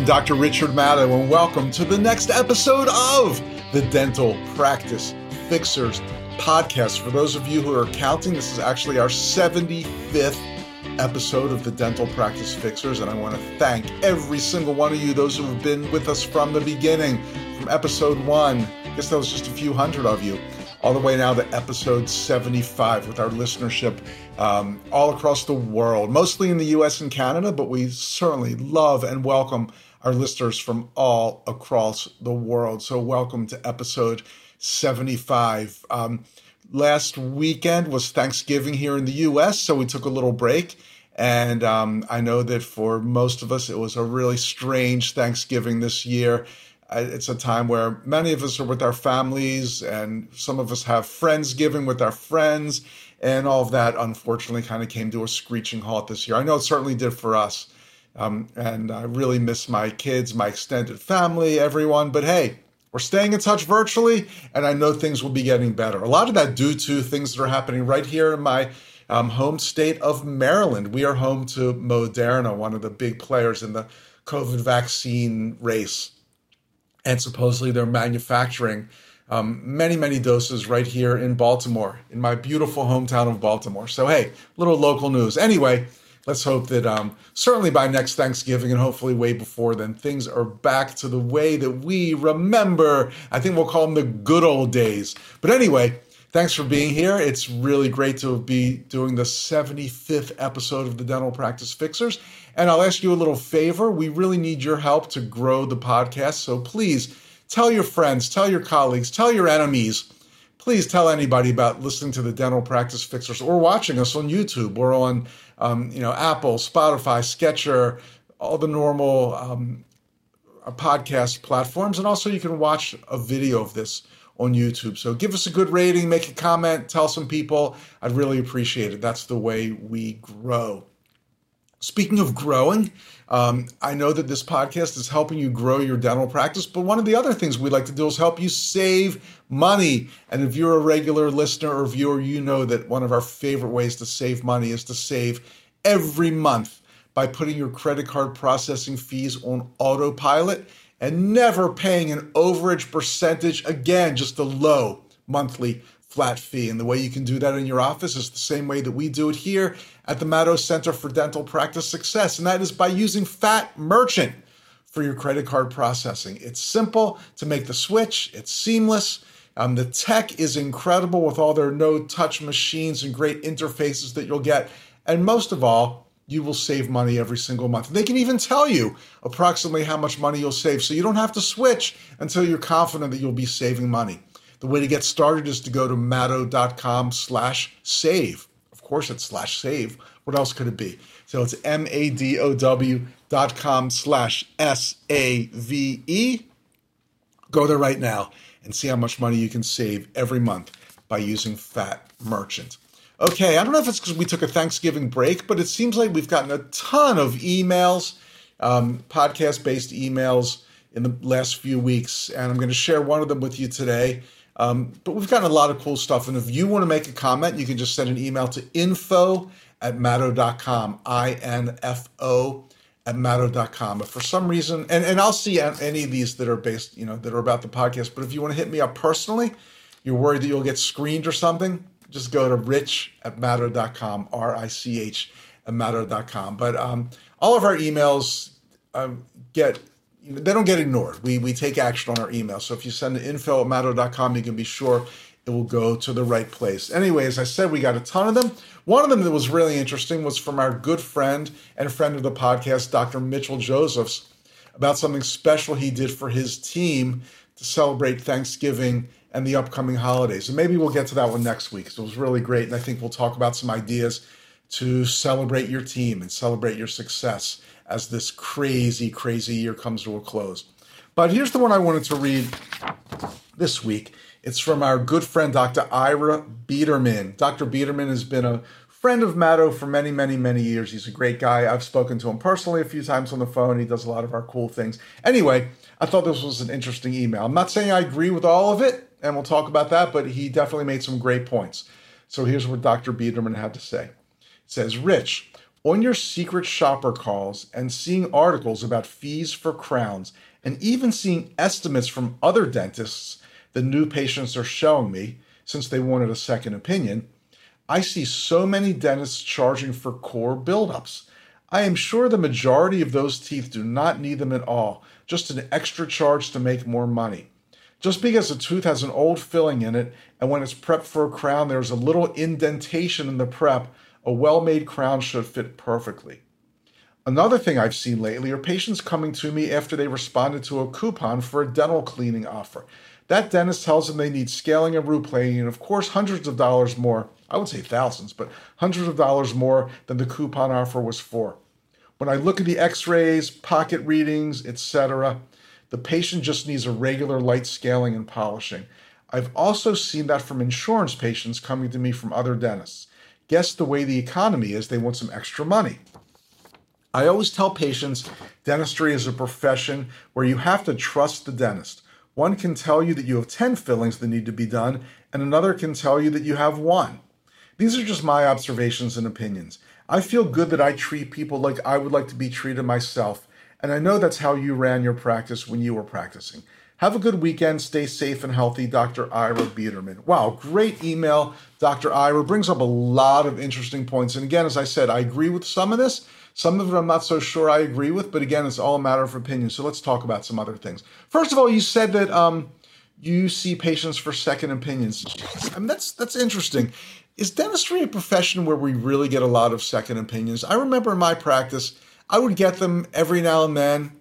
I'm Dr. Richard Madow, and welcome to the next episode of the Dental Practice Fixers podcast. For those of you who are counting, this is actually our 75th episode of the Dental Practice Fixers, and I want to thank every single one of you, those who have been with us from the beginning, from episode one. I guess that was just a few hundred of you all the way now to episode 75 with our listenership um, all across the world, mostly in the US and Canada, but we certainly love and welcome our listeners from all across the world. So, welcome to episode 75. Um, last weekend was Thanksgiving here in the US, so we took a little break. And um, I know that for most of us, it was a really strange Thanksgiving this year it's a time where many of us are with our families and some of us have friends giving with our friends and all of that unfortunately kind of came to a screeching halt this year i know it certainly did for us um, and i really miss my kids my extended family everyone but hey we're staying in touch virtually and i know things will be getting better a lot of that due to things that are happening right here in my um, home state of maryland we are home to moderna one of the big players in the covid vaccine race and supposedly they're manufacturing um, many, many doses right here in Baltimore, in my beautiful hometown of Baltimore. So, hey, little local news. Anyway, let's hope that um, certainly by next Thanksgiving and hopefully way before then, things are back to the way that we remember. I think we'll call them the good old days. But anyway, thanks for being here. It's really great to be doing the 75th episode of the Dental Practice Fixers. And I'll ask you a little favor. We really need your help to grow the podcast. So please tell your friends, tell your colleagues, tell your enemies. Please tell anybody about listening to the Dental Practice Fixers or watching us on YouTube or on, um, you know, Apple, Spotify, Stitcher, all the normal um, uh, podcast platforms. And also, you can watch a video of this on YouTube. So give us a good rating, make a comment, tell some people. I'd really appreciate it. That's the way we grow. Speaking of growing, um, I know that this podcast is helping you grow your dental practice, but one of the other things we'd like to do is help you save money. And if you're a regular listener or viewer, you know that one of our favorite ways to save money is to save every month by putting your credit card processing fees on autopilot and never paying an overage percentage again, just a low monthly flat fee. And the way you can do that in your office is the same way that we do it here at the Madow Center for Dental Practice Success, and that is by using Fattmerchant for your credit card processing. It's simple to make the switch, it's seamless. Um, the tech is incredible with all their no touch machines and great interfaces that you'll get. And most of all, you will save money every single month. They can even tell you approximately how much money you'll save. So you don't have to switch until you're confident that you'll be saving money. The way to get started is to go to madow.com slash save. Course, it's slash save. What else could it be? So it's M-A-D-O-W dot com slash S-A-V-E. Go there right now and see how much money you can save every month by using Fat Merchant. Okay, I don't know if it's because we took a Thanksgiving break, but it seems like we've gotten a ton of emails, um, podcast based emails in the last few weeks, and I'm going to share one of them with you today. Um, but we've gotten a lot of cool stuff. And if you want to make a comment, you can just send an email to info at madow.com, I N F O at madow.com. But for some reason, and, and I'll see any of these that are based, you know, that are about the podcast. But if you want to hit me up personally, you're worried that you'll get screened or something, just go to rich at madow.com, R I C H at madow.com. But um, all of our emails um, get they don't get ignored. We we take action on our email. So if you send info at madow.com, you can be sure it will go to the right place. Anyway, as I said, we got a ton of them. One of them that was really interesting was from our good friend and friend of the podcast, Dr. Mitchell Josephs, about something special he did for his team to celebrate Thanksgiving and the upcoming holidays. And maybe we'll get to that one next week. So it was really great. And I think we'll talk about some ideas to celebrate your team and celebrate your success as this crazy, crazy year comes to a close. But here's the one I wanted to read this week. It's from our good friend, Dr. Ira Biederman. Dr. Biederman has been a friend of Madow for many, many, many years. He's a great guy. I've spoken to him personally a few times on the phone. He does a lot of our cool things. Anyway, I thought this was an interesting email. I'm not saying I agree with all of it, and we'll talk about that, but he definitely made some great points. So here's what Dr. Biederman had to say. Says, Rich, on your secret shopper calls and seeing articles about fees for crowns and even seeing estimates from other dentists the new patients are showing me since they wanted a second opinion, I see so many dentists charging for core buildups. I am sure the majority of those teeth do not need them at all, just an extra charge to make more money. Just because a tooth has an old filling in it and when it's prepped for a crown, there's a little indentation in the prep, a well made crown should fit perfectly. Another thing I've seen lately are patients coming to me after they responded to a coupon for a dental cleaning offer. That dentist tells them they need scaling and root planing, and of course, hundreds of dollars more. I would say thousands, but hundreds of dollars more than the coupon offer was for. When I look at the x rays, pocket readings, etc., the patient just needs a regular light scaling and polishing. I've also seen that from insurance patients coming to me from other dentists. Guess the way the economy is, they want some extra money. I always tell patients dentistry is a profession where you have to trust the dentist. One can tell you that you have 10 fillings that need to be done, and another can tell you that you have one. These are just my observations and opinions. I feel good that I treat people like I would like to be treated myself, and I know that's how you ran your practice when you were practicing. Have a good weekend. Stay safe and healthy, Dr. Ira Biederman. Wow, great email, Dr. Ira. Brings up a lot of interesting points. And again, as I said, I agree with some of this. Some of it I'm not so sure I agree with, but again, it's all a matter of opinion. So let's talk about some other things. First of all, you said that um, you see patients for second opinions. I mean, that's that's interesting. Is dentistry a profession where we really get a lot of second opinions? I remember in my practice, I would get them every now and then.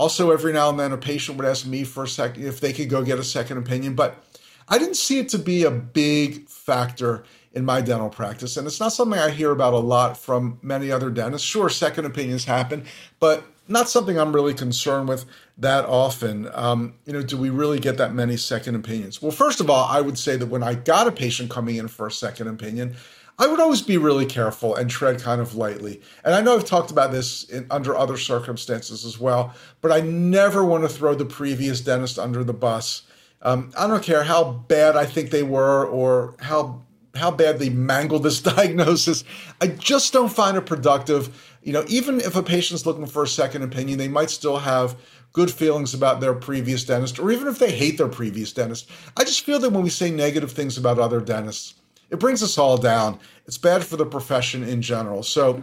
Also, every now and then, a patient would ask me for a second if they could go get a second opinion, but I didn't see it to be a big factor in my dental practice. And it's not something I hear about a lot from many other dentists. Sure, second opinions happen, but not something I'm really concerned with that often. Um, you know, do we really get that many second opinions? Well, first of all, I would say that when I got a patient coming in for a second opinion, I would always be really careful and tread kind of lightly. And I know I've talked about this in, under other circumstances as well, but I never want to throw the previous dentist under the bus. Um, I don't care how bad I think they were or how how badly mangled this diagnosis. I just don't find it productive. You know, even if a patient's looking for a second opinion, they might still have good feelings about their previous dentist, or even if they hate their previous dentist. I just feel that when we say negative things about other dentists, it brings us all down. It's bad for the profession in general. So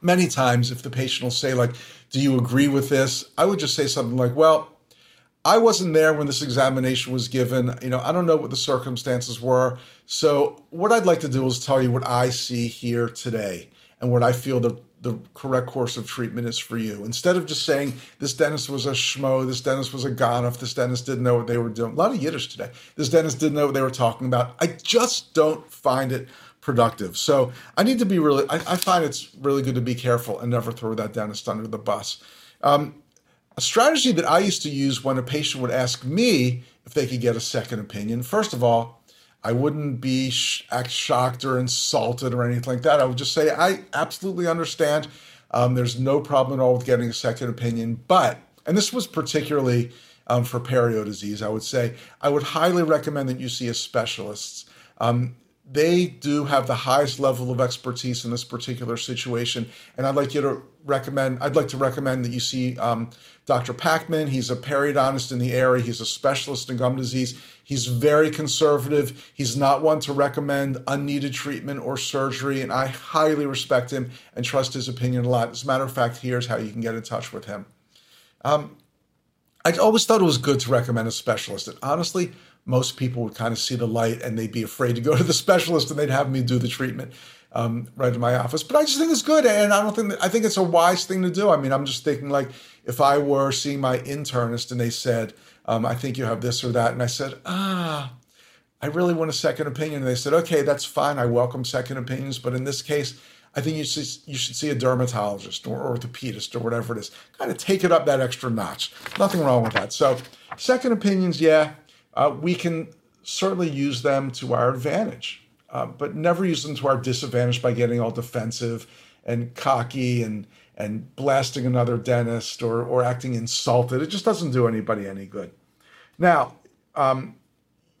many times, if the patient will say, like, do you agree with this? I would just say something like, well, I wasn't there when this examination was given. You know, I don't know what the circumstances were. So, what I'd like to do is tell you what I see here today and what I feel the, the correct course of treatment is for you. Instead of just saying this dentist was a schmo, this dentist was a gonoff, this dentist didn't know what they were doing. A lot of Yiddish today. This dentist didn't know what they were talking about. I just don't find it productive. So, I need to be really, I, I find it's really good to be careful and never throw that dentist under the bus. Um, a strategy that I used to use when a patient would ask me if they could get a second opinion, first of all, I wouldn't be sh- shocked or insulted or anything like that. I would just say, I absolutely understand. Um, there's no problem at all with getting a second opinion. But, and this was particularly um, for perio disease, I would say, I would highly recommend that you see a specialist. Um, they do have the highest level of expertise in this particular situation. And I'd like you to recommend, I'd like to recommend that you see um, Dr. Packman. He's a periodontist in the area. He's a specialist in gum disease. He's very conservative. He's not one to recommend unneeded treatment or surgery. And I highly respect him and trust his opinion a lot. As a matter of fact, here's how you can get in touch with him. Um, I always thought it was good to recommend a specialist. And honestly, most people would kind of see the light and they'd be afraid to go to the specialist and they'd have me do the treatment um, right in my office. But I just think it's good, and I don't think that, I think it's a wise thing to do. I mean, I'm just thinking like if I were seeing my internist and they said, um, "I think you have this or that," and I said, "Ah." I really want a second opinion. And they said, okay, that's fine. I welcome second opinions. But in this case, I think you should, you should see a dermatologist or orthopedist or whatever it is. Kind of take it up that extra notch. Nothing wrong with that. So, second opinions, yeah, uh, we can certainly use them to our advantage, uh, but never use them to our disadvantage by getting all defensive and cocky and and blasting another dentist or or acting insulted. It just doesn't do anybody any good. Now, um,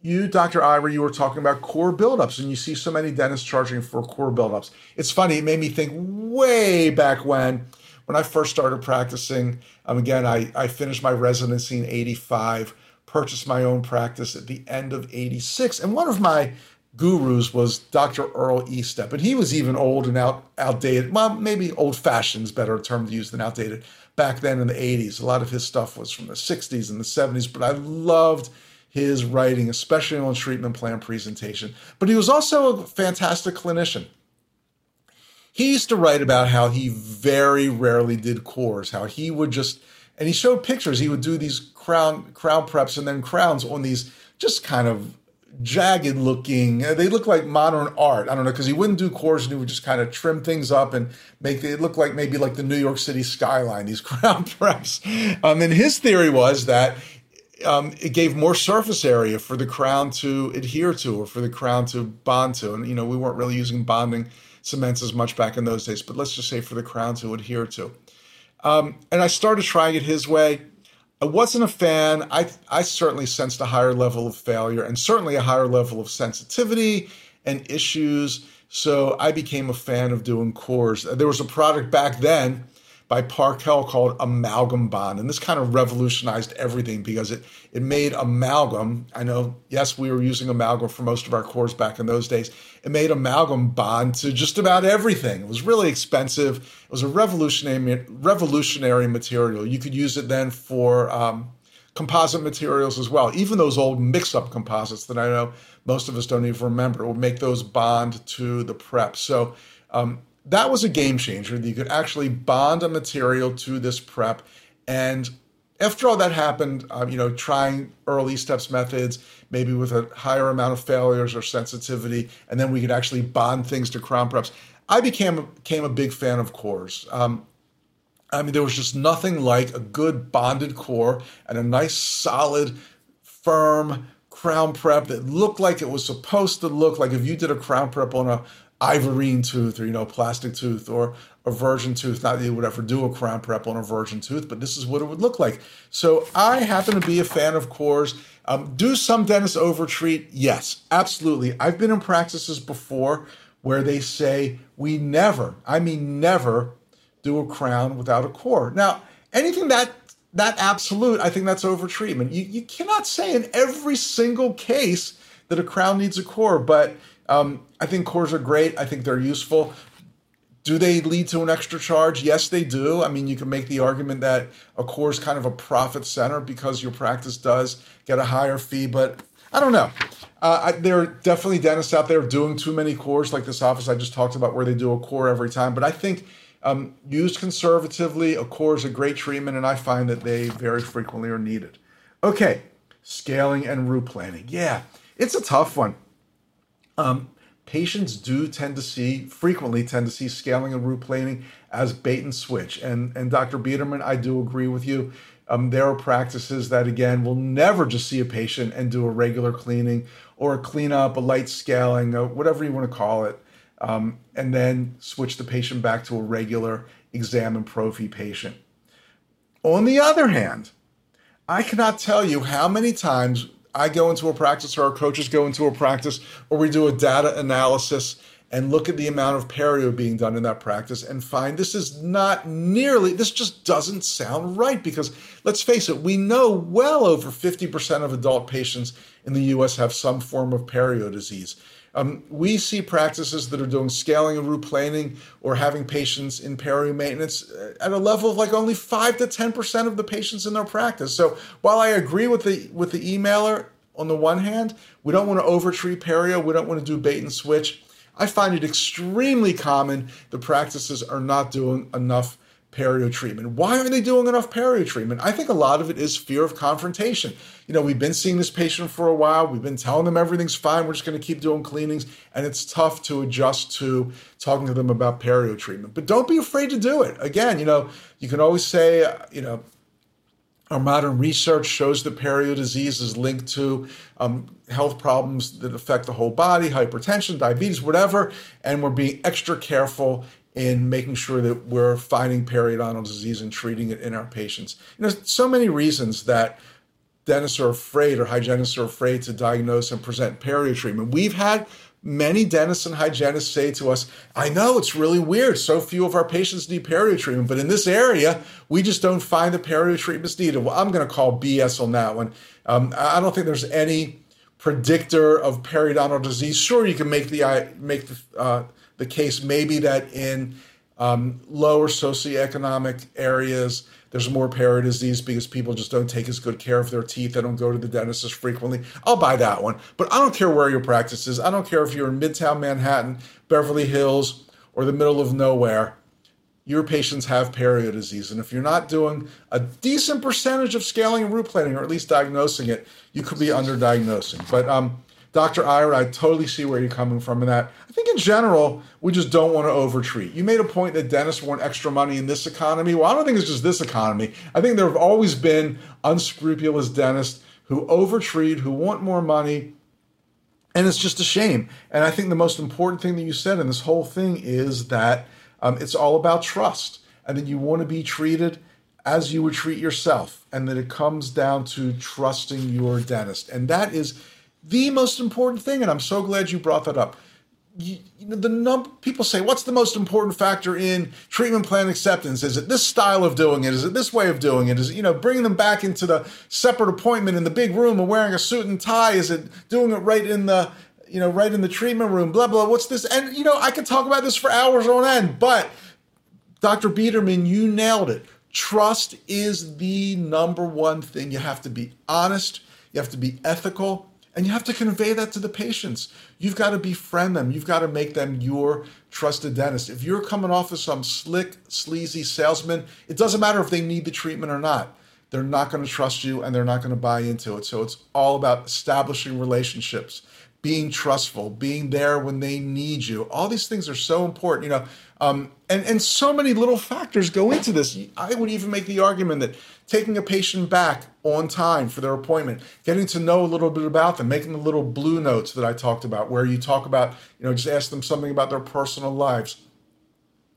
you, Dr. Ira, you were talking about core buildups, and you see so many dentists charging for core buildups. It's funny, it made me think way back when, when I first started practicing. Um, again, I, I finished my residency in 85, purchased my own practice at the end of 86. And one of my gurus was Dr. Earl Estep, and he was even old and out, outdated. Well, maybe old fashioned is better term to use than outdated. Back then in the 80s, a lot of his stuff was from the 60s and the 70s, but I loved his writing, especially on treatment plan presentation. But he was also a fantastic clinician. He used to write about how he very rarely did cores, how he would just, and he showed pictures. He would do these crown crown preps and then crowns on these just kind of jagged looking. They look like modern art. I don't know because he wouldn't do cores and he would just kind of trim things up and make it look like maybe like the New York City skyline. These crown preps. Um, and his theory was that um, it gave more surface area for the crown to adhere to or for the crown to bond to. And, you know, we weren't really using bonding cements as much back in those days, but let's just say for the crown to adhere to. Um, and I started trying it his way. I wasn't a fan. I, I certainly sensed a higher level of failure and certainly a higher level of sensitivity and issues. So I became a fan of doing cores. There was a product back then by Parkell called Amalgam Bond. And this kind of revolutionized everything because it, it made amalgam. I know, yes, we were using amalgam for most of our cores back in those days. It made amalgam bond to just about everything. It was really expensive. It was a revolutionary, revolutionary material. You could use it then for um, composite materials as well. Even those old mix up composites that I know most of us don't even remember would make those bond to the prep. So, um, that was a game changer. You could actually bond a material to this prep. And after all that happened, um, you know, trying Earl Estep's methods, maybe with a higher amount of failures or sensitivity, and then we could actually bond things to crown preps. I became became a big fan of cores. Um, I mean, there was just nothing like a good bonded core and a nice, solid, firm crown prep that looked like it was supposed to look like if you did a crown prep on a ivorine tooth or you know plastic tooth or a virgin tooth not that you would ever do a crown prep on a virgin tooth but this is what it would look like. So i happen to be a fan of cores um, do some dentists overtreat? Yes absolutely. I've been in practices before where they say we never i mean never do a crown without a core now anything that that absolute i think that's overtreatment. You, you cannot say in every single case that a crown needs a core but um, I think cores are great. I think they're useful. Do they lead to an extra charge? Yes, they do. I mean, you can make the argument that a core is kind of a profit center because your practice does get a higher fee, but I don't know. Uh, I, there are definitely dentists out there doing too many cores, like this office I just talked about, where they do a core every time. But I think um, used conservatively, a core is a great treatment, and I find that they very frequently are needed. Okay, scaling and root planing. Yeah, it's a tough one. Um, patients do tend to see, frequently tend to see scaling and root planing as bait and switch. And, and Dr. Biederman, I do agree with you. Um, there are practices that, again, will never just see a patient and do a regular cleaning or a cleanup, a light scaling, whatever you want to call it, um, and then switch the patient back to a regular exam and prophy patient. On the other hand, I cannot tell you how many times I go into a practice or our coaches go into a practice or we do a data analysis and look at the amount of perio being done in that practice and find this is not nearly, this just doesn't sound right because let's face it, we know well over 50% of adult patients in the US have some form of perio disease. Um, we see practices that are doing scaling and root planing or having patients in peri maintenance uh, at a level of like only five to ten percent of the patients in their practice. So while I agree with the with the emailer on the one hand, we don't want to overtreat perio, we don't want to do bait and switch. I find it extremely common the practices are not doing enough perio treatment. Why aren't they doing enough perio treatment? I think a lot of it is fear of confrontation. You know, we've been seeing this patient for a while. We've been telling them everything's fine. We're just going to keep doing cleanings. And it's tough to adjust to talking to them about perio treatment. But don't be afraid to do it. Again, you know, you can always say, you know, our modern research shows that perio disease is linked to um, health problems that affect the whole body, hypertension, diabetes, whatever. And we're being extra careful in making sure that we're finding periodontal disease and treating it in our patients. You know, so many reasons that dentists are afraid or hygienists are afraid to diagnose and present perio treatment. We've had many dentists and hygienists say to us, I know it's really weird. So few of our patients need perio treatment, but in this area, we just don't find the perio treatments needed. Well, I'm going to call BS on that one. Um, I don't think there's any predictor of periodontal disease. Sure, you can make the make the uh, the case maybe that in um, lower socioeconomic areas, there's more perio disease because people just don't take as good care of their teeth. They don't go to the dentist as frequently. I'll buy that one. But I don't care where your practice is. I don't care if you're in Midtown Manhattan, Beverly Hills, or the middle of nowhere. Your patients have perio disease. And if you're not doing a decent percentage of scaling and root planing, or at least diagnosing it, you could be underdiagnosing. But um, Dr. Ira, I totally see where you're coming from in that. I think in general, we just don't want to overtreat. You made a point that dentists want extra money in this economy. Well, I don't think it's just this economy. I think there have always been unscrupulous dentists who overtreat, who want more money, and it's just a shame. And I think the most important thing that you said in this whole thing is that um, it's all about trust, and then you want to be treated as you would treat yourself, and then it comes down to trusting your dentist. And that is the most important thing, and I'm so glad you brought that up. You, you know, the number people say, what's the most important factor in treatment plan acceptance? Is it this style of doing it? Is it this way of doing it? Is it, you know, bringing them back into the separate appointment in the big room and wearing a suit and tie? Is it doing it right in the, you know, right in the treatment room? Blah, blah. What's this? And, you know, I could talk about this for hours on end, but Dr. Biederman, you nailed it. Trust is the number one thing. You have to be honest. You have to be ethical and you have to convey that to the patients. You've got to befriend them. You've got to make them your trusted dentist. If you're coming off as some slick, sleazy salesman, it doesn't matter if they need the treatment or not. They're not going to trust you and they're not going to buy into it. So it's all about establishing relationships, being trustful, being there when they need you. All these things are so important. You know, um, and, and so many little factors go into this. I would even make the argument that taking a patient back on time for their appointment, getting to know a little bit about them, making the little blue notes that I talked about, where you talk about, you know, just ask them something about their personal lives.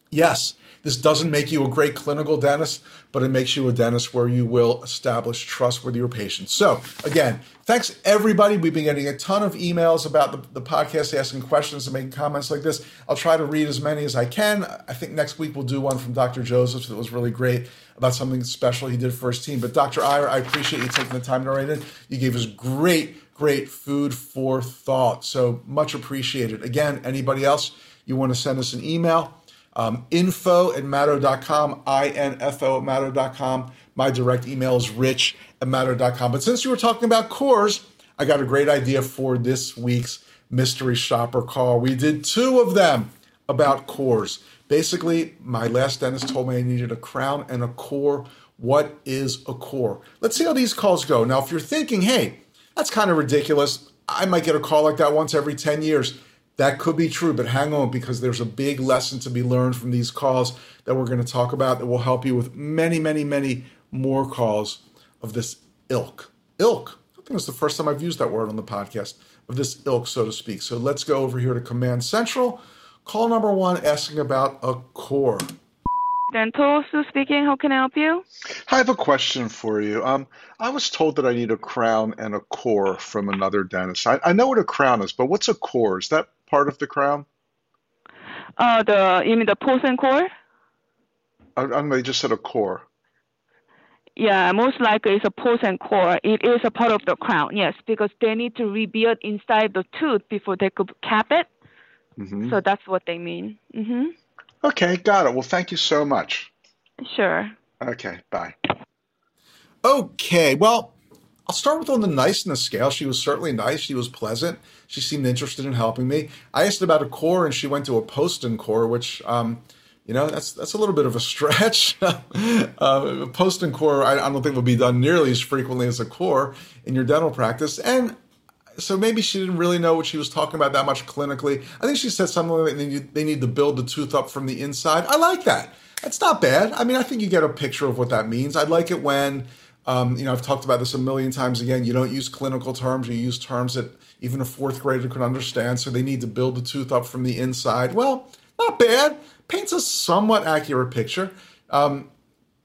Yes, this doesn't make you a great clinical dentist, but it makes you a dentist where you will establish trust with your patients. So, again, thanks everybody. We've been getting a ton of emails about the, the podcast, asking questions and making comments like this. I'll try to read as many as I can. I think next week we'll do one from Dr. Joseph that was really great about something special he did for his team. But Dr. Ira, I appreciate you taking the time to write in. You gave us great, great food for thought. So much appreciated. Again, anybody else, you want to send us an email? Um, info at madow.com, I-N-F-O at madow.com. My direct email is rich at madow.com. But since you were talking about cores, I got a great idea for this week's mystery shopper call. We did two of them about cores. Basically, my last dentist told me I needed a crown and a core. What is a core? Let's see how these calls go. Now, if you're thinking, hey, that's kind of ridiculous, I might get a call like that once every 10 years. That could be true, but hang on because there's a big lesson to be learned from these calls that we're going to talk about that will help you with many, many, many more calls of this ilk. Ilk. I think it's the first time I've used that word on the podcast of this ilk, so to speak. So let's go over here to Command Central. Call number one asking about a core. Dental, Sue speaking. How can I help you? I have a question for you. Um, I was told that I need a crown and a core from another dentist. I, I know what a crown is, but what's a core? Is that part of the crown? Uh, the you mean the pulse and core? I, I they just said a core. Yeah, most likely it's a pulse and core. It is a part of the crown, yes, because they need to rebuild inside the tooth before they could cap it. Mm-hmm. So that's what they mean. Mm-hmm. Okay, got it. Well, thank you so much. Sure. Okay, bye. Okay, well, I'll start with on the niceness scale. She was certainly nice. She was pleasant. She seemed interested in helping me. I asked about a core, and she went to a post and core, which, um, You know, that's that's a little bit of a stretch. uh, post and core, I, I don't think will be done nearly as frequently as a core in your dental practice. And so maybe she didn't really know what she was talking about that much clinically. I think she said something like they need, they need to build the tooth up from the inside. I like that. That's not bad. I mean, I think you get a picture of what that means. I like it when, um, you know, I've talked about this a million times again. You don't use clinical terms, you use terms that even a fourth grader can understand. So they need to build the tooth up from the inside. Well, not bad. Paints a somewhat accurate picture. Um,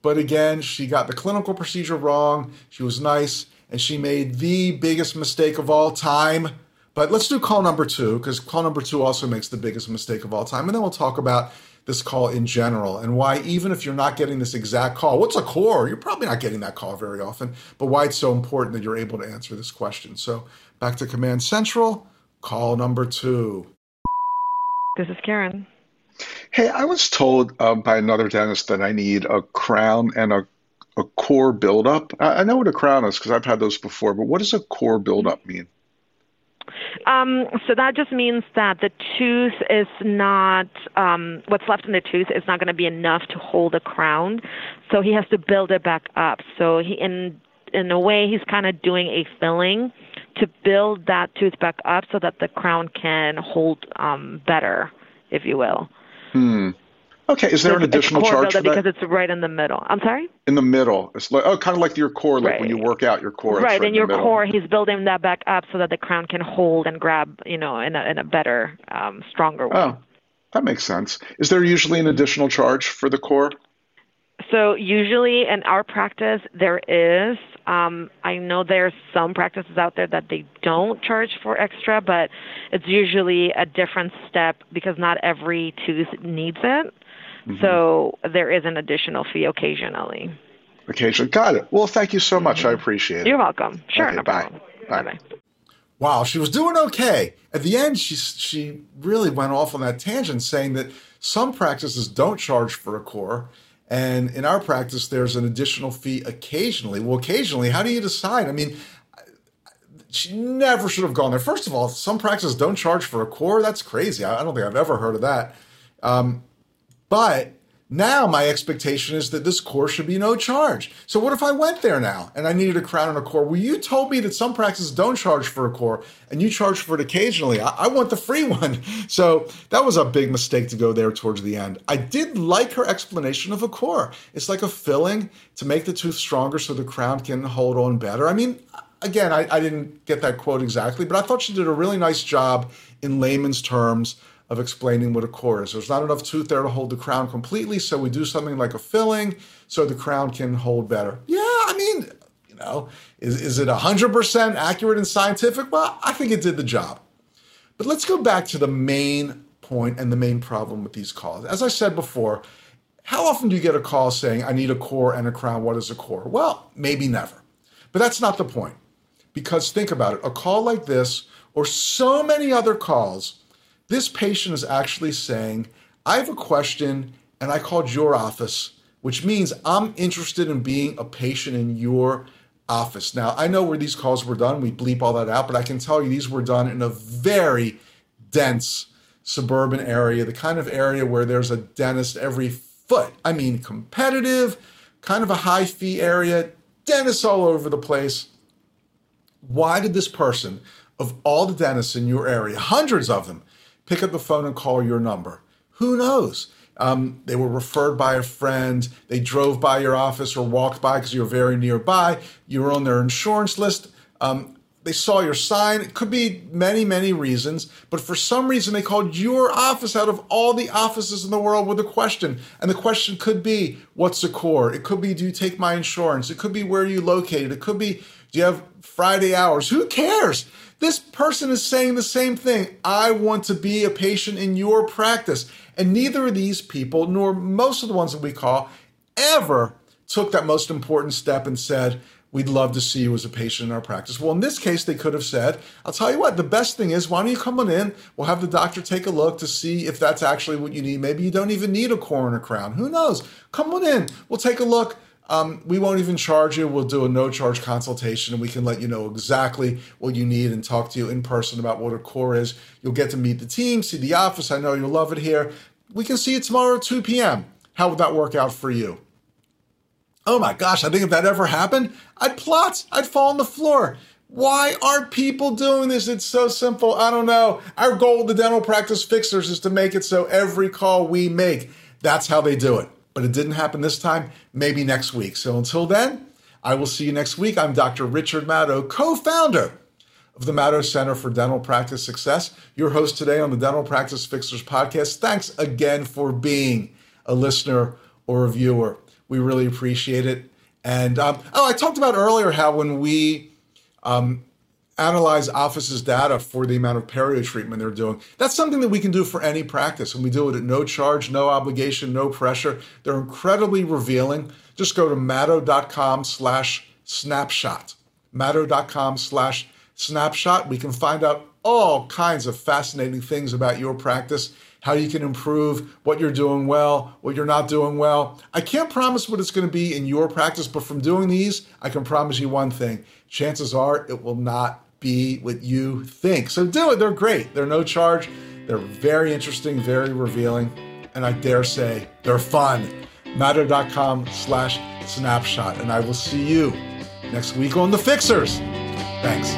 but again, she got the clinical procedure wrong. She was nice and she made the biggest mistake of all time. But let's do call number two because call number two also makes the biggest mistake of all time. And then we'll talk about this call in general and why, even if you're not getting this exact call, what's a core? You're probably not getting that call very often, but why it's so important that you're able to answer this question. So back to Command Central, call number two. This is Karen. Hey, I was told um, by another dentist that I need a crown and a, a core buildup. I, I know what a crown is because I've had those before, but what does a core buildup mean? Um, so that just means that the tooth is not um, what's left in the tooth is not going to be enough to hold a crown. So he has to build it back up. So he in in a way he's kind of doing a filling to build that tooth back up so that the crown can hold um, better, if you will. Hmm. Okay, is there an additional charge for that? Because it's right in the middle. I'm sorry. In the middle, it's like oh, kind of like your core, like right. when you work out your core. Right, right in your core, he's building that back up so that the crown can hold and grab, you know, in a in a better, um, stronger way. Oh, that makes sense. Is there usually an additional charge for the core? So usually in our practice there is. Um, I know there's some practices out there that they don't charge for extra, but it's usually a different step because not every tooth needs it. Mm-hmm. So there is an additional fee occasionally. Occasionally, got it. Well, thank you so much. Mm-hmm. I appreciate it. You're welcome. Sure, okay, no bye. problem. Bye. Bye. Wow, she was doing okay. At the end, she she really went off on that tangent, saying that some practices don't charge for a core, and in our practice, there's an additional fee occasionally. Well, occasionally, how do you decide? I mean, she never should have gone there. First of all, some practices don't charge for a core. That's crazy. I don't think I've ever heard of that. Um, but now my expectation is that this core should be no charge. So what if I went there now and I needed a crown and a core? Well, you told me that some practices don't charge for a core and you charge for it occasionally. I, I want the free one. So that was a big mistake to go there towards the end. I did like her explanation of a core. It's like a filling to make the tooth stronger so the crown can hold on better. I mean, again, I, I didn't get that quote exactly, but I thought she did a really nice job in layman's terms of explaining what a core is. There's not enough tooth there to hold the crown completely, so we do something like a filling so the crown can hold better. Yeah, I mean, you know, is, is it 100% accurate and scientific? Well, I think it did the job. But let's go back to the main point and the main problem with these calls. As I said before, how often do you get a call saying, I need a core and a crown? What is a core? Well, maybe never. But that's not the point. Because think about it a call like this, or so many other calls, this patient is actually saying, I have a question and I called your office, which means I'm interested in being a patient in your office. Now, I know where these calls were done. We bleep all that out, but I can tell you these were done in a very dense suburban area, the kind of area where there's a dentist every foot. I mean, competitive, kind of a high fee area, dentists all over the place. Why did this person, of all the dentists in your area, hundreds of them, pick up the phone and call your number. Who knows? Um, they were referred by a friend. They drove by your office or walked by because you're very nearby. You were on their insurance list. Um, they saw your sign. It could be many, many reasons, but for some reason they called your office out of all the offices in the world with a question. And the question could be, what's the core? It could be, do you take my insurance? It could be, where are you located? It could be, do you have Friday hours? Who cares? This person is saying the same thing. I want to be a patient in your practice. And neither of these people, nor most of the ones that we call, ever took that most important step and said, We'd love to see you as a patient in our practice. Well, in this case, they could have said, I'll tell you what, the best thing is, why don't you come on in? We'll have the doctor take a look to see if that's actually what you need. Maybe you don't even need a coroner crown. Who knows? Come on in. We'll take a look. Um, we won't even charge you. We'll do a no charge consultation and we can let you know exactly what you need and talk to you in person about what a core is. You'll get to meet the team, see the office. I know you'll love it here. we can see you tomorrow at 2 p.m. How would that work out for you? Oh my gosh, I think if that ever happened, I'd plot, I'd fall on the floor. Why aren't people doing this? It's so simple. I don't know. Our goal with the dental practice fixers is to make it so every call we make, that's how they do it. But it didn't happen this time, maybe next week. So until then, I will see you next week. I'm Dr. Richard Madow, co founder of the Madow Center for Dental Practice Success, your host today on the Dental Practice Fixers podcast. Thanks again for being a listener or a viewer. We really appreciate it. And um, oh, I talked about earlier how when we um, analyze offices data for the amount of perio treatment they're doing, that's something that we can do for any practice. And we do it at no charge, no obligation, no pressure. They're incredibly revealing. Just go to madow.com slash snapshot. Madow.com slash snapshot. We can find out all kinds of fascinating things about your practice, how you can improve, what you're doing well, what you're not doing well. I can't promise what it's going to be in your practice, but from doing these, I can promise you one thing. Chances are it will not be what you think. So do it. They're great. They're no charge. They're very interesting, very revealing, and I dare say they're fun. Madow.com slash snapshot. And I will see you next week on The Fixers. Thanks.